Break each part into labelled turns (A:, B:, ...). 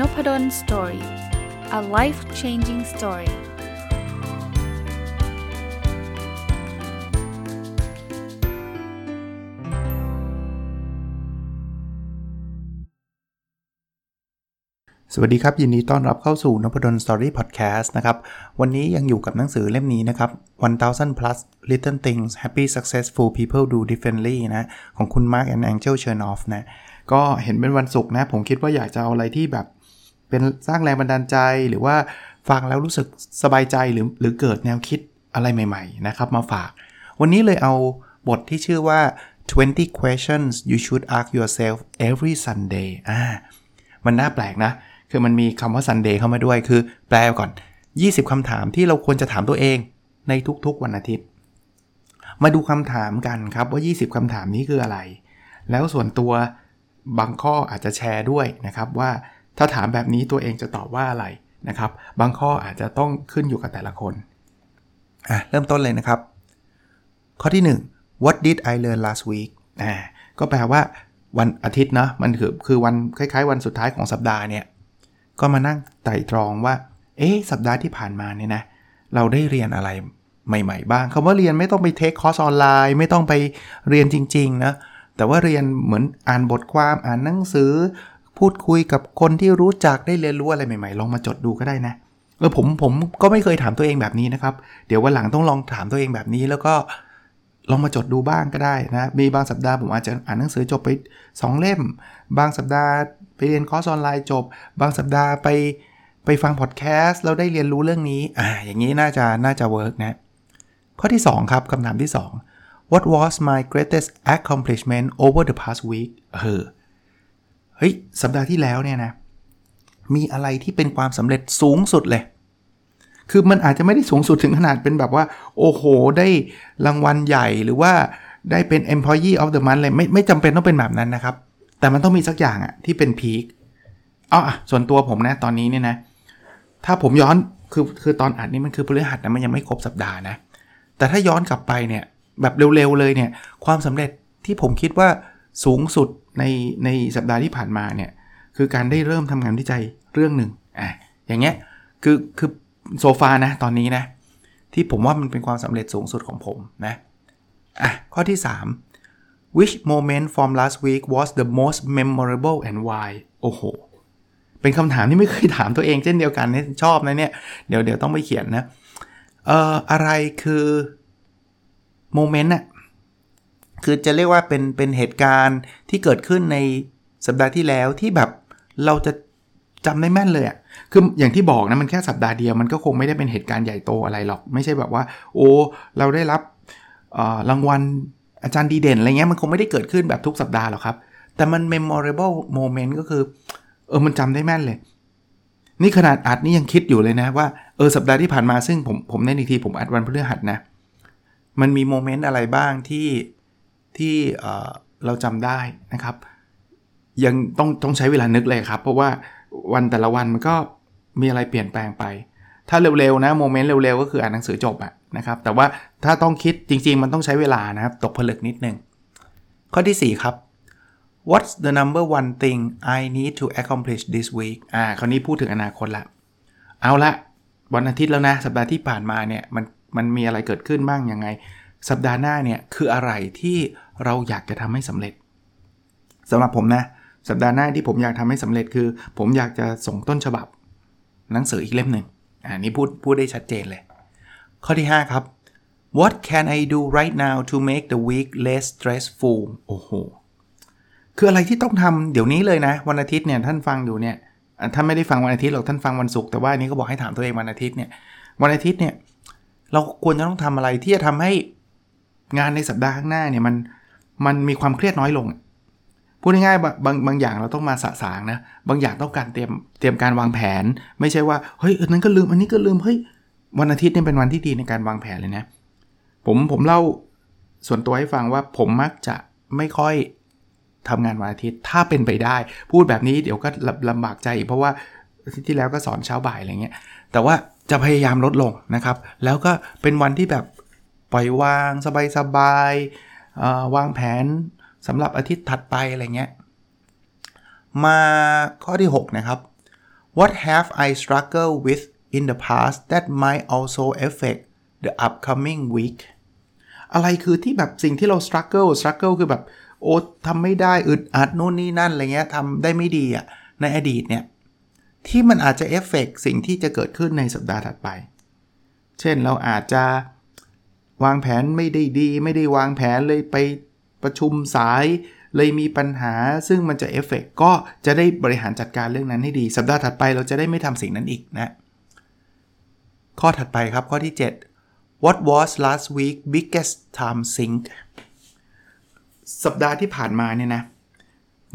A: Nopadol Story a life changing story สวัสดีครับ ยินดีต้อนรับเข้าสู่นพดล Story พอดแคสต์นะครับ วันนี้ยังอยู่กับหนังสือเล่มนี้นะครับ 1000 plus little things happy successful people do differently นะ ของคุณ Mark and Angel Chernoff นะ ก็เห็นเป็นวันศุกร์นะ ผมคิดว่าอยากจะเอาอะไรที่แบบ เป็นสร้างแรงบันดาลใจหรือว่าฟังแล้วรู้สึกสบายใจหรือหรือเกิดแนวคิดอะไรใหม่ๆนะครับมาฝาก วันนี้เลยเอาบทที่ชื่อว่า 20 questions you should ask yourself every Sunday อ่ามันน่าแปลกนะ คือมันมีคำว่า Sunday เข้ามาด้วยคือแปลก่อน 20คำถามที่เราควรจะถามตัวเองในทุกๆวันอาทิตย์ มาดูคำถามกันครับว่า 20คำถามนี้คืออะไร แล้วส่วนตัวบางข้ออาจจะแชร์ด้วยนะครับว่า ถ้าถามแบบนี้ตัวเองจะตอบว่าอะไรนะครับ บางข้ออาจจะต้องขึ้นอยู่กับแต่ละคนอะเริ่มต้นเลยนะครับ ข้อที่ 1 what did I learn last week อ่าก็แปลว่าวันอาทิตย์นะมันคือคือวันคล้ายๆ วันสุดท้ายของสัปดาห์เนี่ยก็มานั่งไต่ตรองว่า เอ๊ะสัปดาห์ที่ผ่านมาเนี่ยนะเราได้เรียนอะไรใหม่ ๆ บ้างคำว่าเรียนไม่ต้องไป take คอร์สออนไลน์ไม่ต้องไปเรียนจริง ๆ นะ แต่ว่าเรียนเหมือนอ่านบทความอ่านหนังสือ พูดคุยกับคนที่รู้จักได้เรียนรู้อะไรใหม่ๆ ลองมาจดดูก็ได้นะเออผมผมก็ไม่เคยถามตัวเองแบบนี้นะครับ เดี๋ยววันหลังต้องลองถามตัวเองแบบนี้ แล้วก็ลองมาจดดูบ้างก็ได้นะ มีบางสัปดาห์ผมอาจจะอ่านหนังสือจบไป 2 เล่ม บางสัปดาห์ไปเรียนคอร์สออนไลน์จบ บางสัปดาห์ไปไปฟังพอดแคสต์แล้วได้เรียนรู้เรื่องนี้อ่าอย่างนี้น่าจะน่าจะเวิร์กนะ ข้อที่ 2 ครับคำถามที่ 2 What was my greatest accomplishment over the past week เออ เฮ้ยสัปดาห์ที่แล้วเนี่ยนะมีอะไรที่เป็นความสำเร็จสูงสุดเลย คือมันอาจจะไม่ได้สูงสุดถึงขนาดเป็นแบบว่า โอ้โห ได้รางวัลใหญ่หรือว่าได้เป็น employee of the month เลยไม่ไม่จำเป็นต้องเป็นแบบนั้นนะครับ แต่มันต้องมีสักอย่างอะที่เป็นพีคอ๋อส่วนตัวผมนะตอนนี้เนี่ยนะ ถ้าผมย้อนคือคือตอนอัดนี่มันคือพฤหัสนะมันยังไม่ครบสัปดาห์นะ แต่ถ้าย้อนกลับไปเนี่ยแบบเร็วๆเลยเนี่ย ความสำเร็จที่ผมคิดว่าสูงสุด ในในสัปดาห์ที่ผ่านมาเนี่ยคือการได้เริ่มทำงานวิจัยเรื่องหนึ่งอะอย่างเงี้ยคือคือโซฟานะตอนนี้นะที่ผมว่ามันเป็นความสำเร็จสูงสุดของผมนะอะข้อที่ 3 which moment from last week was the most memorable and why โอ้โหเป็นคำถามที่ไม่เคยถามตัวเองเช่นเดียวกันเนี่ยชอบนะเนี่ยเดี๋ยวเดี๋ยวต้องไปเขียนนะเอ่ออะไรคือโมเมนต์อะ คือจะเรียกว่าเป็นเป็นเหตุการณ์ที่เกิดขึ้นในสัปดาห์ที่แล้วที่แบบเราจะจำได้แม่นเลยอะ่ะ คืออย่างที่บอกนะมันแค่สัปดาห์เดียวมันก็คงไม่ได้เป็นเหตุการณ์ใหญ่โตอะไรหรอก ไม่ใช่แบบว่า โอ้เราได้รับรางวัลอาจารย์ดีเด่นอะไรเงี้ยมันคงไม่ได้เกิดขึ้นแบบทุกสัปดาห์หรอกครับ แต่มัน memorable moment ก็คือ เออมันจำได้แม่นเลย นี่ขนาดอัดนี่ยังคิดอยู่เลยนะว่าเออสัปดาห์ที่ผ่านมาซึ่งผมผมในอีกทีผมอัดวันพฤหัสนะ มันมีโมเมนต์อะไรบ้างที่ ที่เราจำได้นะครับ ยังต้องต้องใช้เวลานึกเลยครับ เพราะว่าวันแต่ละวันมันก็มีอะไรเปลี่ยนแปลงไป ถ้าเร็วๆนะโมเมนต์เร็วๆก็คืออ่านหนังสือจบอะนะครับ แต่ว่าถ้าต้องคิดจริง ๆ มันต้องใช้เวลานะครับ ตกผลึกนิดนึง ข้อที่ 4 ครับ What's the number one thing I need to accomplish this week อ่า คราวนี้พูดถึงอนาคตละ เอาละวันอาทิตย์แล้วนะ สัปดาห์ที่ผ่านมาเนี่ย มันมันมีอะไรเกิดขึ้นบ้างยังไง สัปดาห์หน้าเนี่ยคืออะไรที่เราอยากจะทำให้สำเร็จสำหรับผมนะสัปดาห์หน้าที่ผมอยากทำให้สำเร็จคือ ผมอยากจะส่งต้นฉบับ หนังสืออีกเล่มหนึ่งอันนี้พูดพูดได้ชัดเจนเลย ข้อที่ 5 ครับ What can I do right now to make the week less stressful โอ้โหคืออะไรที่ต้องทำเดี๋ยวนี้เลยนะ วันอาทิตย์เนี่ยท่านฟังอยู่เนี่ยท่านไม่ได้ฟังวันอาทิตย์หรอกท่านฟังวันศุกร์แต่ว่าอันนี้ก็บอกให้ถามตัวเองวันอาทิตย์เนี่ยวันอาทิตย์เนี่ยเราควรจะต้องทำอะไรที่จะทำให้ งานในสัปดาห์ข้างหน้าเนี่ยมันมันมีความเครียดน้อยลง พูดง่ายๆบางบางอย่างเราต้องมาสะสางนะบางอย่างต้องการเตรียมเตรียมการวางแผน ไม่ใช่ว่าเฮ้ยอันนั้นก็ลืมอันนี้ก็ลืมเฮ้ยวันอาทิตย์นี่เป็นวันที่ดีในการวางแผนเลยนะผมผมเล่าส่วนตัวให้ฟังว่าผมมักจะไม่ค่อยทำงานวันอาทิตย์ถ้าเป็นไปได้ พูดแบบนี้เดี๋ยวก็ลำบากใจอีกเพราะว่าที่แล้วก็สอนเช้าบ่ายอะไรเงี้ยแต่ว่าจะพยายามลดลงนะครับ แล้วก็เป็นวันที่แบบ ล่อยวางสบายๆวางแผนสำหรับอาทิตย์ถัดไปอะไรเงี้ย มาข้อที่ 6 นะครับ what have I struggled with in the past that might also affect the upcoming week อะไรคือที่แบบสิ่งที่เรา struggle struggle คือแบบโอ้ทำไม่ได้อึดอัดนู่นนี่นั่นอะไรเงี้ยทำได้ไม่ดีอะในอดีตเนี่ย ที่มันอาจจะเอฟเฟกสิ่งที่จะเกิดขึ้นในสัปดาห์ถัดไป เช่นเราอาจจะ วางแผนไม่ได้ดี ไม่ได้วางแผนเลยไปประชุมสาย เลยมีปัญหาซึ่งมันจะเอฟเฟกก็จะได้บริหารจัดการเรื่องนั้นให้ดี สัปดาห์ถัดไปเราจะได้ไม่ทำสิ่งนั้นอีกนะ ข้อถัดไปครับข้อที่ 7 What was last week biggest time sink สัปดาห์ที่ผ่านมาเนี่ยนะ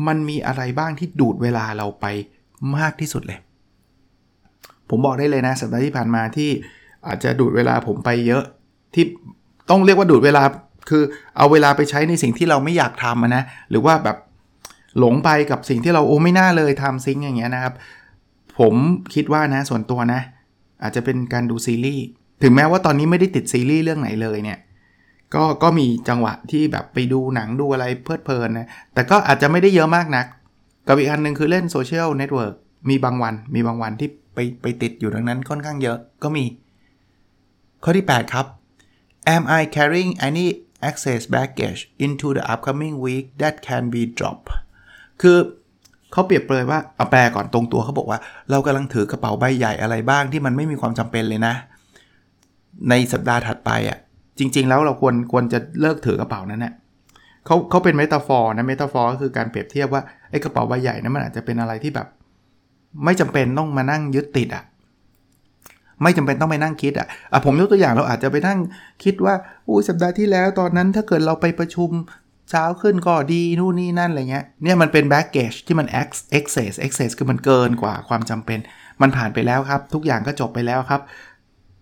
A: มันมีอะไรบ้างที่ดูดเวลาเราไปมากที่สุดเลย ผมบอกได้เลยนะ สัปดาห์ที่ผ่านมาที่อาจจะดูดเวลาผมไปเยอะ ที่ต้องเรียกว่าดูดเวลาคือเอาเวลาไปใช้ในสิ่งที่เราไม่อยากทำนะหรือว่าแบบหลงไปกับสิ่งที่เราโอ้ไม่น่าเลยทำซิงอย่างเงี้ยนะครับ ผมคิดว่านะส่วนตัวนะ อาจจะเป็นการดูซีรีส์ถึงแม้ว่าตอนนี้ไม่ได้ติดซีรีส์เรื่องไหนเลยเนี่ยก็ก็มีจังหวะที่แบบไปดูหนังดูอะไรเพลิดเพลินนะแต่ก็อาจจะไม่ได้เยอะมากนักกับอีกอันหนึ่งคือเล่นโซเชียลเน็ตเวิร์กมีบางวัน มีบางวันที่ไปไปติดอยู่ดังนั้นค่อนข้างเยอะก็มี ข้อที่ 8 ครับ Am I carrying any excess baggage into the upcoming week that can be dropped คือเขาเปรียบเปรยว่าเอาแปลก่อนตรงตัวเขาบอกว่า เรากำลังถือกระเป๋าใบใหญ่อะไรบ้างที่มันไม่มีความจำเป็นเลยนะ ในสัปดาห์ถัดไปอะ่ะ จริง ๆ แล้วเราควรควรจะเลิกถือกระเป๋านั้นนะ่ะเขาเขาเป็น metaphor นะ metaphor ก็คือการเปรียบเทียบว่าไอ้กระเป๋าใบใหญ่นั้นมันอาจจะเป็นอะไรที่แบบ ไม่จำเป็นต้องมานั่งยึดติดอะ่ะ ไม่จำเป็นต้องไปนั่งคิดอะอะผมยกตัวอย่างเราอาจจะไปนั่งคิดว่าอู้สัปดาห์ที่แล้วตอนนั้นถ้าเกิดเราไปประชุมเช้าขึ้นก็ดีนู่นนี่นั่นอะไรเงี้ยเนี่ยมันเป็น baggage ที่มัน excess excess คือมันเกินกว่าความจำเป็น มันผ่านไปแล้วครับ ทุกอย่างก็จบไปแล้วครับ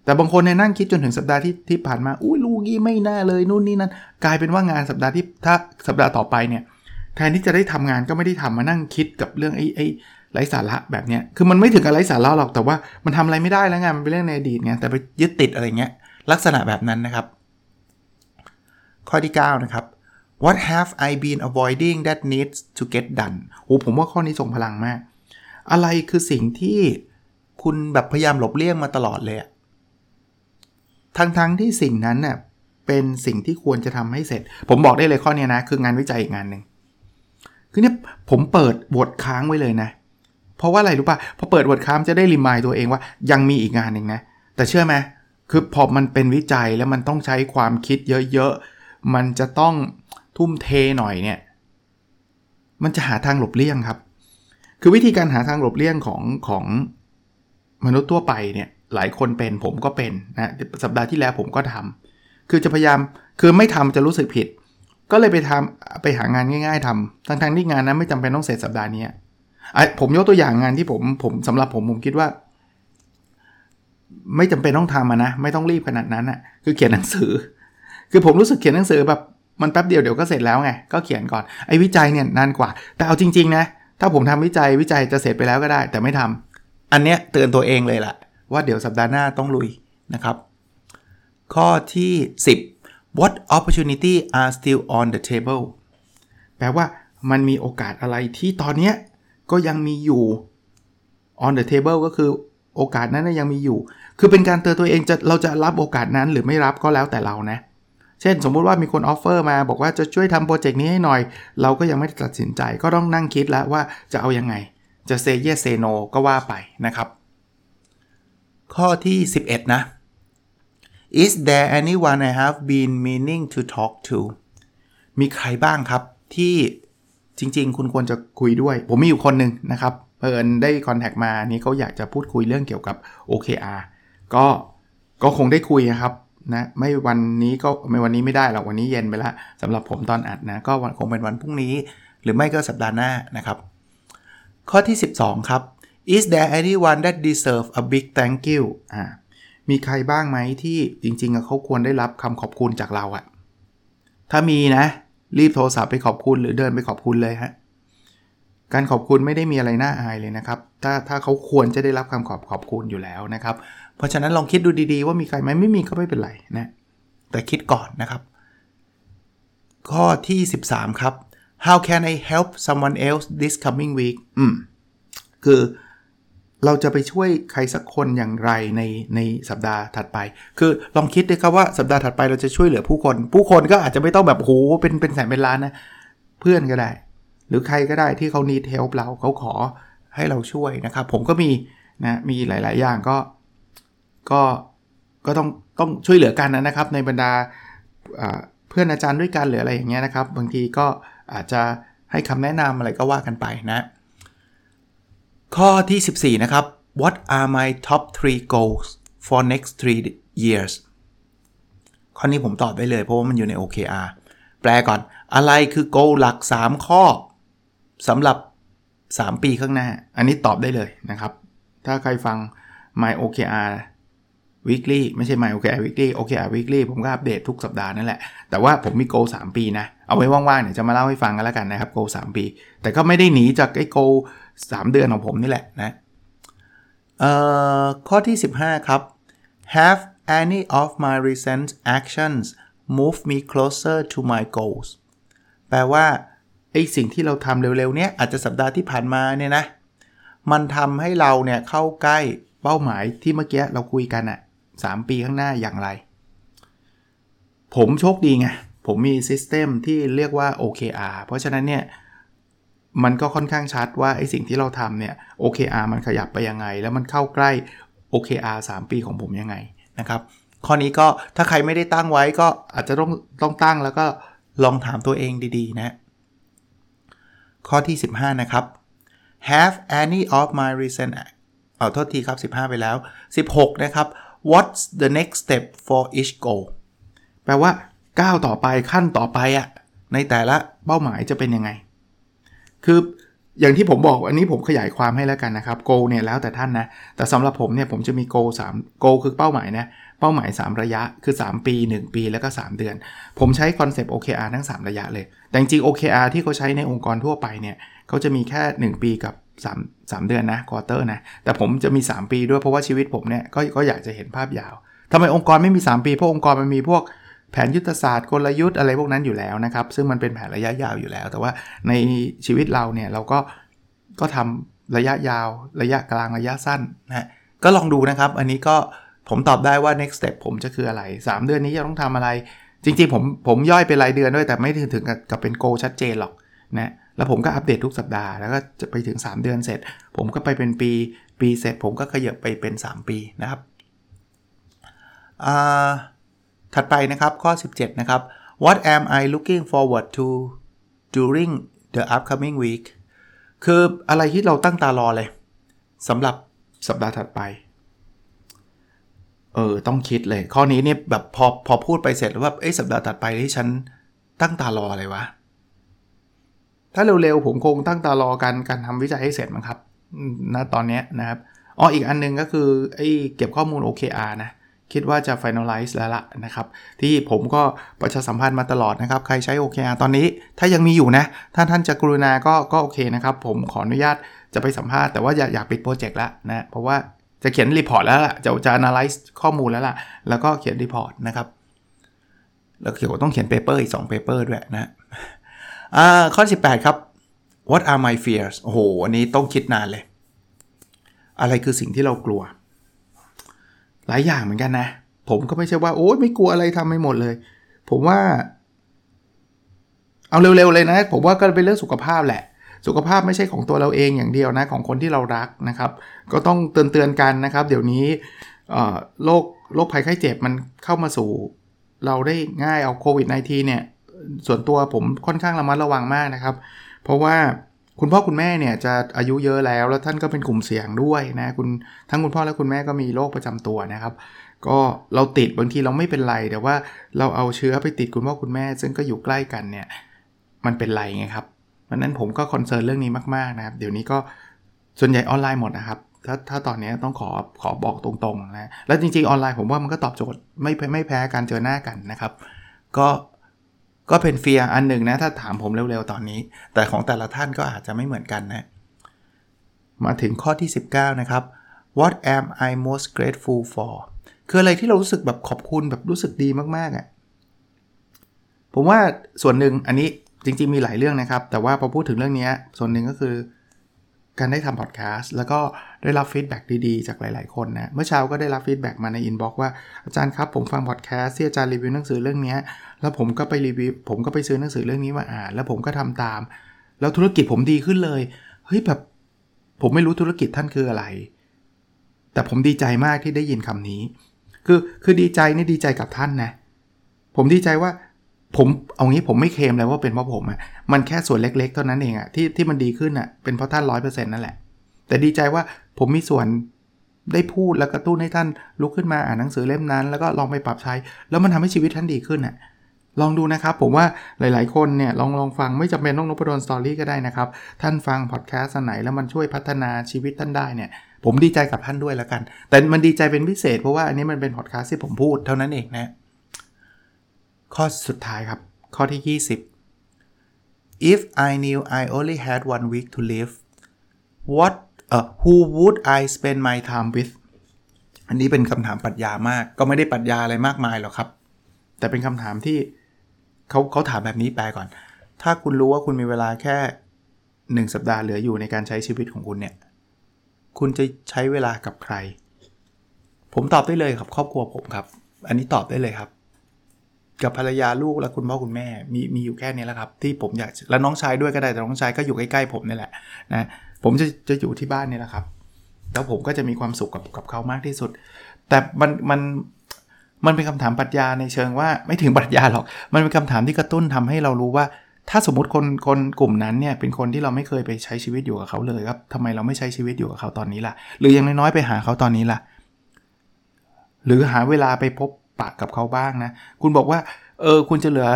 A: แต่บางคนเนี่ยนั่งคิดจนถึงสัปดาห์ที่ที่ผ่านมาอุ้ยลูกี้ไม่น่าเลยนู่นนี่นั่นกลายเป็นว่างานสัปดาห์ที่ถ้าสัปดาห์ต่อไปเนี่ยแทนที่จะได้ทำงานก็ไม่ได้ทำมานั่งคิดกับเรื่องไอ้ไอ้ ไร้สาระแบบเนี้ย คือมันไม่ถึงกับไร้สาระหรอกแต่ว่ามันทำอะไรไม่ได้แล้วไงมันเป็นเรื่องในอดีตไงแต่ไปยึดติดอะไรเงี้ยลักษณะแบบนั้นนะครับ ข้อที่ 9 นะครับ What have I been avoiding that needs to get done โอ้ผมว่าข้อนี้ส่งพลังมาก อะไรคือสิ่งที่คุณแบบพยายามหลบเลี่ยงมาตลอดเลยทั้งๆทที่สิ่งนั้นเน่ยเป็นสิ่งที่ควรจะทำให้เสร็จ ผมบอกได้เลยข้อนี้นะ คืองานวิจัยอีกงานหนึ่งคือเนี่ยผมเปิดบทค้างไว้เลยนะ เพราะว่าอะไรรู้ป่ะพอเปิดบทค้างจะได้รีมายตัวเองว่ายังมีอีกงานหนึ่งนะ แต่เชื่อไหมคือพอมันเป็นวิจัยแล้วมันต้องใช้ความคิดเยอะๆ มันจะต้องทุ่มเทหน่อยเนี่ย มันจะหาทางหลบเลี่ยงครับ คือวิธีการหาทางหลบเลี่ยงของของมนุษย์ทั่วไปเนี่ยหลายคนเป็นผมก็เป็นนะสัปดาห์ที่แล้วผมก็ทำคือจะพยายามคือไม่ทำจะรู้สึกผิด ก็เลยไปทำไปหางานง่าย ๆทำทั้งๆที่งานนั้นไม่จำเป็นต้องเสร็จสัปดาห์นี้ ผมยกตัวอย่างงานที่ผมผมสำหรับผมผมคิดว่า ไม่จำเป็นต้องทำนะ ไม่ต้องรีบขนาดนั้นอะ่ะ คือเขียนหนังสือ คือผมรู้สึกเขียนหนังสือแบบมันแป๊บเดียวเดี๋ยวก็เสร็จแล้วไง ก็เขียนก่อนไอ้วิจัยเนี่ยนานกว่า แต่เอาจริงๆนะถ้าผมทำวิจัยวิจัยจะเสร็จไปแล้วก็ได้ แต่ไม่ทำอันเนี้ยเตือนตัวเองเลยแหละว่าเดี๋ยวสัปดาห์หน้าต้องลุยนะครับ ข้อที่ 10 what opportunity are still on the table แปลว่ามันมีโอกาสอะไรที่ตอนเนี้ย ก็ยังมีอยู่ on the table ก็คือโอกาสนั้นยังมีอยู่ คือเป็นการเตือนตัวเองจะเราจะรับโอกาสนั้นหรือไม่รับก็แล้วแต่เรานะ เช่น สมมุติว่ามีคนออฟเฟอร์มาบอกว่าจะช่วยทำโปรเจกต์นี้ให้หน่อย เราก็ยังไม่ตัดสินใจก็ต้องนั่งคิดแล้วว่าจะเอายังไง จะ say yes say no ก็ว่าไปนะครับ ข้อที่ 11 นะ Is there anyone I have been meaning to talk to มีใครบ้างครับที่ จริง ๆ คุณควรจะคุยด้วย ผมมีอยู่คนหนึ่งนะครับเพิ่นได้คอนแทคมานี้เขาอยากจะพูดคุยเรื่องเกี่ยวกับ OKR ก็ก็คงได้คุยครับนะไม่วันนี้ก็ไม่วันนี้ไม่ได้หรอกวันนี้เย็นไปล้วสำหรับผมตอนอัดนะก็คงเป็นวันพรุ่งนี้ หรือไม่ก็สัปดาห์หน้านะครับ ข้อที่ 12 ครับ is there anyone that deserve a big thank you อ่ามีใครบ้างไหมที่จริงๆเขาควรได้รับคำขอบคุณจากเราอะถ้ามีนะ รีบโทรศัพท์ไปขอบคุณหรือเดินไปขอบคุณเลยฮะการขอบคุณไม่ได้มีอะไรน่าอายเลยนะครับ ถ้าถ้าเขาควรจะได้รับคำขอบขอบคุณอยู่แล้วนะครับ เพราะฉะนั้นลองคิดดูดีๆ ว่ามีใครไหมไม่มีก็ไม่เป็นไรนะ แต่คิดก่อนนะครับ ข้อที่ 13 ครับ how can I help someone else this coming week อืม คือ เราจะไปช่วยใครสักคนอย่างไรในในสัปดาห์ถัดไป คือลองคิดดูครับว่าสัปดาห์ถัดไปเราจะช่วยเหลือผู้คน ผู้คนก็อาจจะไม่ต้องแบบโหเป็นเป็นแสนเป็นล้านนะ เพื่อนก็ได้ หรือใครก็ได้ที่เขานีเทลเราเขาขอให้เราช่วยนะครับ ผมก็มีนะมีหลาย ๆ อย่างก็ก็ก็ต้องต้องช่วยเหลือกันนะครับ ในบรรดาเพื่อนอาจารย์ด้วยกันหรืออะไรอย่างเงี้ยนะครับ บางทีก็อาจจะให้คำแนะนำอะไรก็ว่ากันไปนะ ข้อที่ 14 นะครับ What are my top three goals for next three years ข้อนี้ผมตอบได้เลยเพราะว่ามันอยู่ใน OKR แปลก่อนอะไรคือ goal หลัก 3 ข้อสำหรับ 3 ปีข้างหน้า อันนี้ตอบได้เลยนะครับ ถ้าใครฟัง my OKR weekly ไม่ใช่ my OKR weekly OKR weekly ผมก็อัปเดตทุกสัปดาห์นั่นแหละ แต่ว่าผมมี goal 3 ปีนะ เอาไว้ว่างๆเนี่ยจะมาเล่าให้ฟังกันแล้วกันนะครับ goal 3 ปี แต่ก็ไม่ได้หนีจากไอ้ goal 3 เดือนของผมนี่แหละนะข้อที่ 15 ครับ have any of my recent actions move me closer to my goals แปลว่าไอสิ่งที่เราทำเร็วๆ เนี้ยอาจจะสัปดาห์ที่ผ่านมาเนี่ยนะ มันทำให้เราเนี่ยเข้าใกล้เป้าหมายที่เมื่อกี้เราคุยกันอะ3ปีข้างหน้าอย่างไร ผมโชคดีไง ผมมีซิสเต็มที่เรียกว่า OKR เพราะฉะนั้นเนี่ย มันก็ค่อนข้างชัดว่าไอสิ่งที่เราทำเนี่ย OKR มันขยับไปยังไง แล้วมันเข้าใกล้ OKR 3 ปีของผมยังไงนะครับข้อนี้ก็ถ้าใครไม่ได้ตั้งไว้ก็อาจจะต้องต้องตั้งแล้วก็ลองถามตัวเองดีๆ นะ ข้อที่ 15 นะครับ have any of my recent เอาโทษทีครับ 15 ไปแล้ว 16 นะครับ what's the next step for each goal แปลว่าก้าวต่อไปขั้นต่อไปอะในแต่ละเป้าหมายจะเป็นยังไง คืออย่างที่ผมบอกอันนี้ผมขยายความให้แล้วกันนะครับ goal เนี่ยแล้วแต่ท่านนะ แต่สำหรับผมเนี่ยผมจะมี goal 3 goal คือเป้าหมายนะ เป้าหมาย 3 ระยะคือ 3 ปี 1 ปีแล้วก็ 3 เดือน ผมใช้คอนเซปต์ OKR ทั้ง 3 ระยะเลย แต่จริง OKR ที่เขาใช้ในองค์กรทั่วไปเนี่ยเขาจะมีแค่ 1 ปีกับ 3 3 เดือนนะ quarter นะ แต่ผมจะมี 3 ปีด้วยเพราะว่าชีวิตผมเนี่ยก็ก็อยากจะเห็นภาพยาวทำไมองค์กรไม่มี 3 ปีเพราะองค์กรมันมีพวก แผนยุทธศาสตร์กลยุทธ์อะไรพวกนั้นอยู่แล้วนะครับ ซึ่งมันเป็นแผนระยะยาวอยู่แล้ว แต่ว่าในชีวิตเราเนี่ยเราก็ก็ทำระยะยาว ระยะกลางระยะสั้นนะก็ลองดูนะครับ อันนี้ก็ผมตอบได้ว่า next step ผมจะคืออะไร 3 เดือนนี้จะต้องทำอะไร จริงๆผมผมย่อยเป็นรายเดือนด้วยแต่ไม่ถึงถึงกับเป็นโกชัดเจนหรอกนะแล้วผมก็อัปเดตทุกสัปดาห์แล้วก็จะไปถึง 3 เดือนเสร็จ ผมก็ไปเป็นปีปีเสร็จ ผมก็ขยับไปเป็น 3 ปีนะครับอ่า ถัดไปนะครับข้อ 17 นะครับ What am I looking forward to during the upcoming week คืออะไรที่เราตั้งตารอเลยสำหรับสัปดาห์ถัดไป เออ ต้องคิดเลย ข้อนี้เนี่ยแบบพอพอพูดไปเสร็จแล้วว่าเอ้สัปดาห์ถัดไปที่ฉันตั้งตารออะไรวะ ถ้าเร็วๆ ผมคงตั้งตารอการการทำวิจัยให้เสร็จมั้งครับณตอนนี้นะครับอ๋ออีกอันนึงก็คือไอ้เก็บข้อมูล OKR นะ คิดว่าจะ finalize แล้วล่ะนะครับ ที่ผมก็ประชาสัมพันธ์มาตลอดนะครับ ใครใช้ OKR ตอนนี้ถ้ายังมีอยู่นะ ถ้าท่านจะกรุณาก็ก็โอเคนะครับ ผมขออนุญาตจะไปสัมภาษณ์แต่ว่าอยากอยากปิดโปรเจกต์ล้วนะ เพราะว่าจะเขียนรีพอร์ตแล้วล่ะ จะจะ analyze ข้อมูลแล้วล่ะ แล้วก็เขียน report นะครับ แล้วเขียนต้องเขียน paper อีก2 paper ด้วยนะอ่าข้อ 18 ครับ what are my fears โอ้โห อันนี้ต้องคิดนานเลย อะไรคือสิ่งที่เรากลัว หลายอย่างเหมือนกันนะ ผมก็ไม่ใช่ว่าโอ้ยไม่กลัวอะไรทำไม่หมดเลย ผมว่า เอาเร็วๆเลยนะ ผมว่าก็เป็นเรื่องสุขภาพแหละ สุขภาพไม่ใช่ของตัวเราเองอย่างเดียวนะ ของคนที่เรารักนะครับ ก็ต้องเตือนเตือนกันนะครับ เดี๋ยวนี้โรคโรคภัยไข้เจ็บมันเข้ามาสู่ เราได้ง่ายเอาโควิด -19 เนี่ย ส่วนตัวผมค่อนข้างระมัดระวังมากนะครับ เพราะว่า คุณพ่อคุณแม่เนี่ยจะอายุเยอะแล้ว แล้วท่านก็เป็นกลุ่มเสี่ยงด้วยนะคุณทั้งคุณพ่อและคุณแม่ก็มีโรคประจำตัวนะครับ ก็เราติดบางทีเราไม่เป็นไร แต่ว่าเราเอาเชื้อไปติดคุณพ่อคุณแม่ ซึ่งก็อยู่ใกล้กันเนี่ยมันเป็นไรไงครับเพราะนั้นผมก็ concern เรื่องนี้มากๆนะครับ เดี๋ยวนี้ก็ส่วนใหญ่ออนไลน์หมดนะครับ ถ้าถ้าตอนนี้ต้องขอขอบอกตรงๆนะแล้วจริงๆออนไลน์ผมว่ามันก็ตอบโจทย์ไม่ไม่แพ้การเจอหน้ากันนะครับ ก็ ก็เป็น fear อันหนึ่งนะ ถ้าถามผมเร็วๆ ตอนนี้ แต่ของแต่ละท่านก็อาจจะไม่เหมือนกันนะ มาถึงข้อที่ 19 นะครับ What am I most grateful for คืออะไรที่เรารู้สึกแบบขอบคุณแบบรู้สึกดีมากๆอะ่ะผมว่าส่วนหนึ่งอันนี้จริงๆมีหลายเรื่องนะครับ แต่ว่าพอพูดถึงเรื่องนี้ส่วนหนึ่งก็คือ การได้ทำพอดแคสต์แล้วก็ได้รับ feedback ดีๆ จากหลาย ๆ คนนะ เมื่อเช้าก็ได้รับ feedback มาใน inbox ว่าอาจารย์ครับผมฟังพอดแคสต์ที่อาจารย์รีวิวหนังสือเรื่องนี้ แล้วผมก็ไปรีวิวผมก็ไปซื้อหนังสือเรื่องนี้มาอ่าน แล้วผมก็ทำตาม แล้วธุรกิจผมดีขึ้นเลยเฮ้ยแบบผมไม่รู้ธุรกิจท่านคืออะไร แต่ผมดีใจมากที่ได้ยินคำนี้ คือคือดีใจนี่ดีใจกับท่านนะ ผมดีใจว่า ผมเอางี้ผมไม่เคลมเลยว่าเป็นเพราะผมอะมันแค่ส่วนเล็กๆเท่านั้นเองอะที่ที่มันดีขึ้นอะเป็นเพราะท่านร้อยเปอร์เซ็นต์นั่นแหละ แต่ดีใจว่าผมมีส่วนได้พูดแล้วกระตุ้นให้ท่านลุกขึ้นมาอ่านหนังสือเล่มนั้น แล้วก็ลองไปปรับใช้ แล้วมันทำให้ชีวิตท่านดีขึ้นอะลองดูนะครับ ผมว่าหลาย ๆ คนเนี่ยลองลองฟังไม่จำเป็นต้องนพดลสตอรี่ก็ได้นะครับ ท่านฟังพอดแคสต์ไหนแล้วมันช่วยพัฒนาชีวิตท่านได้เนี่ยผมดีใจกับท่านด้วยแล้วกัน แต่มันดีใจเป็นพิเศษเพราะว่าอันนี้มันเป็นพอดแคสต์ที่ผมพูดเท่านั้นเองนะ ข้อสุดท้ายครับ ข้อที่ 20 if I knew I only had one week to live what uh, who would I spend my time with อันนี้เป็นคำถามปรัชญามาก ก็ไม่ได้ปรัชญาอะไรมากมายหรอกครับ แต่เป็นคำถามที่เขาเขาถามแบบนี้แปลก่อน ถ้าคุณรู้ว่าคุณมีเวลาแค่ 1 สัปดาห์เหลืออยู่ในการใช้ชีวิตของคุณเนี่ย คุณจะใช้เวลากับใคร ผมตอบได้เลยครับครอบครัวผมครับ อันนี้ตอบได้เลยครับ กับภรรยาลูกและคุณพ่อคุณแม่มีมีอยู่แค่นี้แหละครับ ที่ผมอยากแล้วน้องชายด้วยก็ได้แต่น้องชายก็อยู่ใกล้ๆผมนี่แหละนะผมจะจะอยู่ที่บ้านนี่แหละครับ แล้วผมก็จะมีความสุขกับกับเขามากที่สุด แต่มันมันมันเป็นคำถามปรัชญาในเชิงว่าไม่ถึงปรัชญาหรอก มันเป็นคำถามที่กระตุ้นทำให้เรารู้ว่า ถ้าสมมติคนคนกลุ่มนั้นเนี่ยเป็นคนที่เราไม่เคยไปใช้ชีวิตอยู่กับเขาเลยครับทำไมเราไม่ใช้ชีวิตอยู่กับเขาตอนนี้ล่ะ หรืออย่างน้อยๆไปหาเขาตอนนี้ล่ะ หรือหาเวลาไปพบ ปะกับเขาบ้างนะ คุณบอกว่าเออคุณจะเหลือ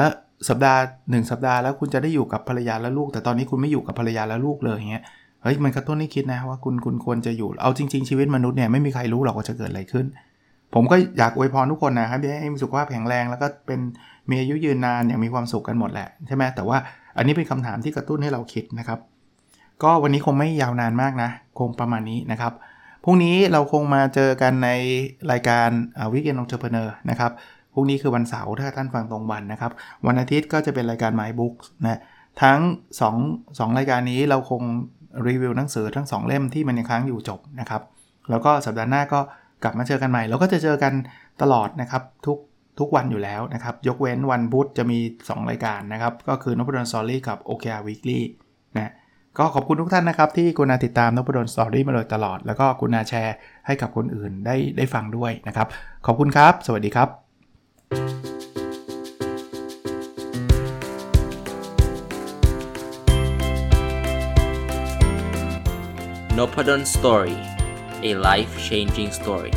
A: สัปดาห์หนึ่งสัปดาห์แล้วคุณจะได้อยู่กับภรรยาและลูก แต่ตอนนี้คุณไม่อยู่กับภรรยาและลูกเลยเงี้ยเฮ้ยมันกระตุ้นให้คิดนะว่าคุณคุณควรจะอยู่เอาจริง ๆ ชีวิตมนุษย์เนี่ยไม่มีใครรู้หรอกว่าจะเกิดอะไรขึ้น ผมก็อยากอวยพรทุกคนนะครับให้มีสุขภาพแข็งแรงแล้วก็เป็นมีอายุยืนนานอย่างมีความสุขกันหมดแหละใช่ไหมแต่ว่าอันนี้เป็นคำถามที่กระตุ้นให้เราคิดนะครับ ก็วันนี้คงไม่ยาวนานมากนะ คงประมาณนี้นะครับ พรุ่งนี้เราคงมาเจอกันในรายการ Weekend Entrepreneur นะครับพรุ่งนี้คือวันเสาร์ถ้าท่านฟังตรงวันนะครับ วันอาทิตย์ก็จะเป็นรายการ My Books นะทั้ง2 2รายการนี้เราคงรีวิวหนังสือทั้ง 2 เล่มที่มันยังค้างอยู่จบนะครับ แล้วก็สัปดาห์หน้าก็กลับมาเจอกันใหม่ เราก็จะเจอกันตลอดนะครับทุกทุกวันอยู่แล้วนะครับ ยกเว้นวันพุธจะมี 2 รายการนะครับ ก็คือนพดลสอรี่กับ OKR Weekly ก็ขอบคุณทุกท่านนะครับ ที่กุณาติดตามนพดลสตอรี่มาโดยตลอด แล้วก็กุณาแชร์ให้กับคนอื่นได้ได้ฟังด้วยนะครับ ขอบคุณครับ สวัสดีครับ
B: n o p a d o n Story a life changing story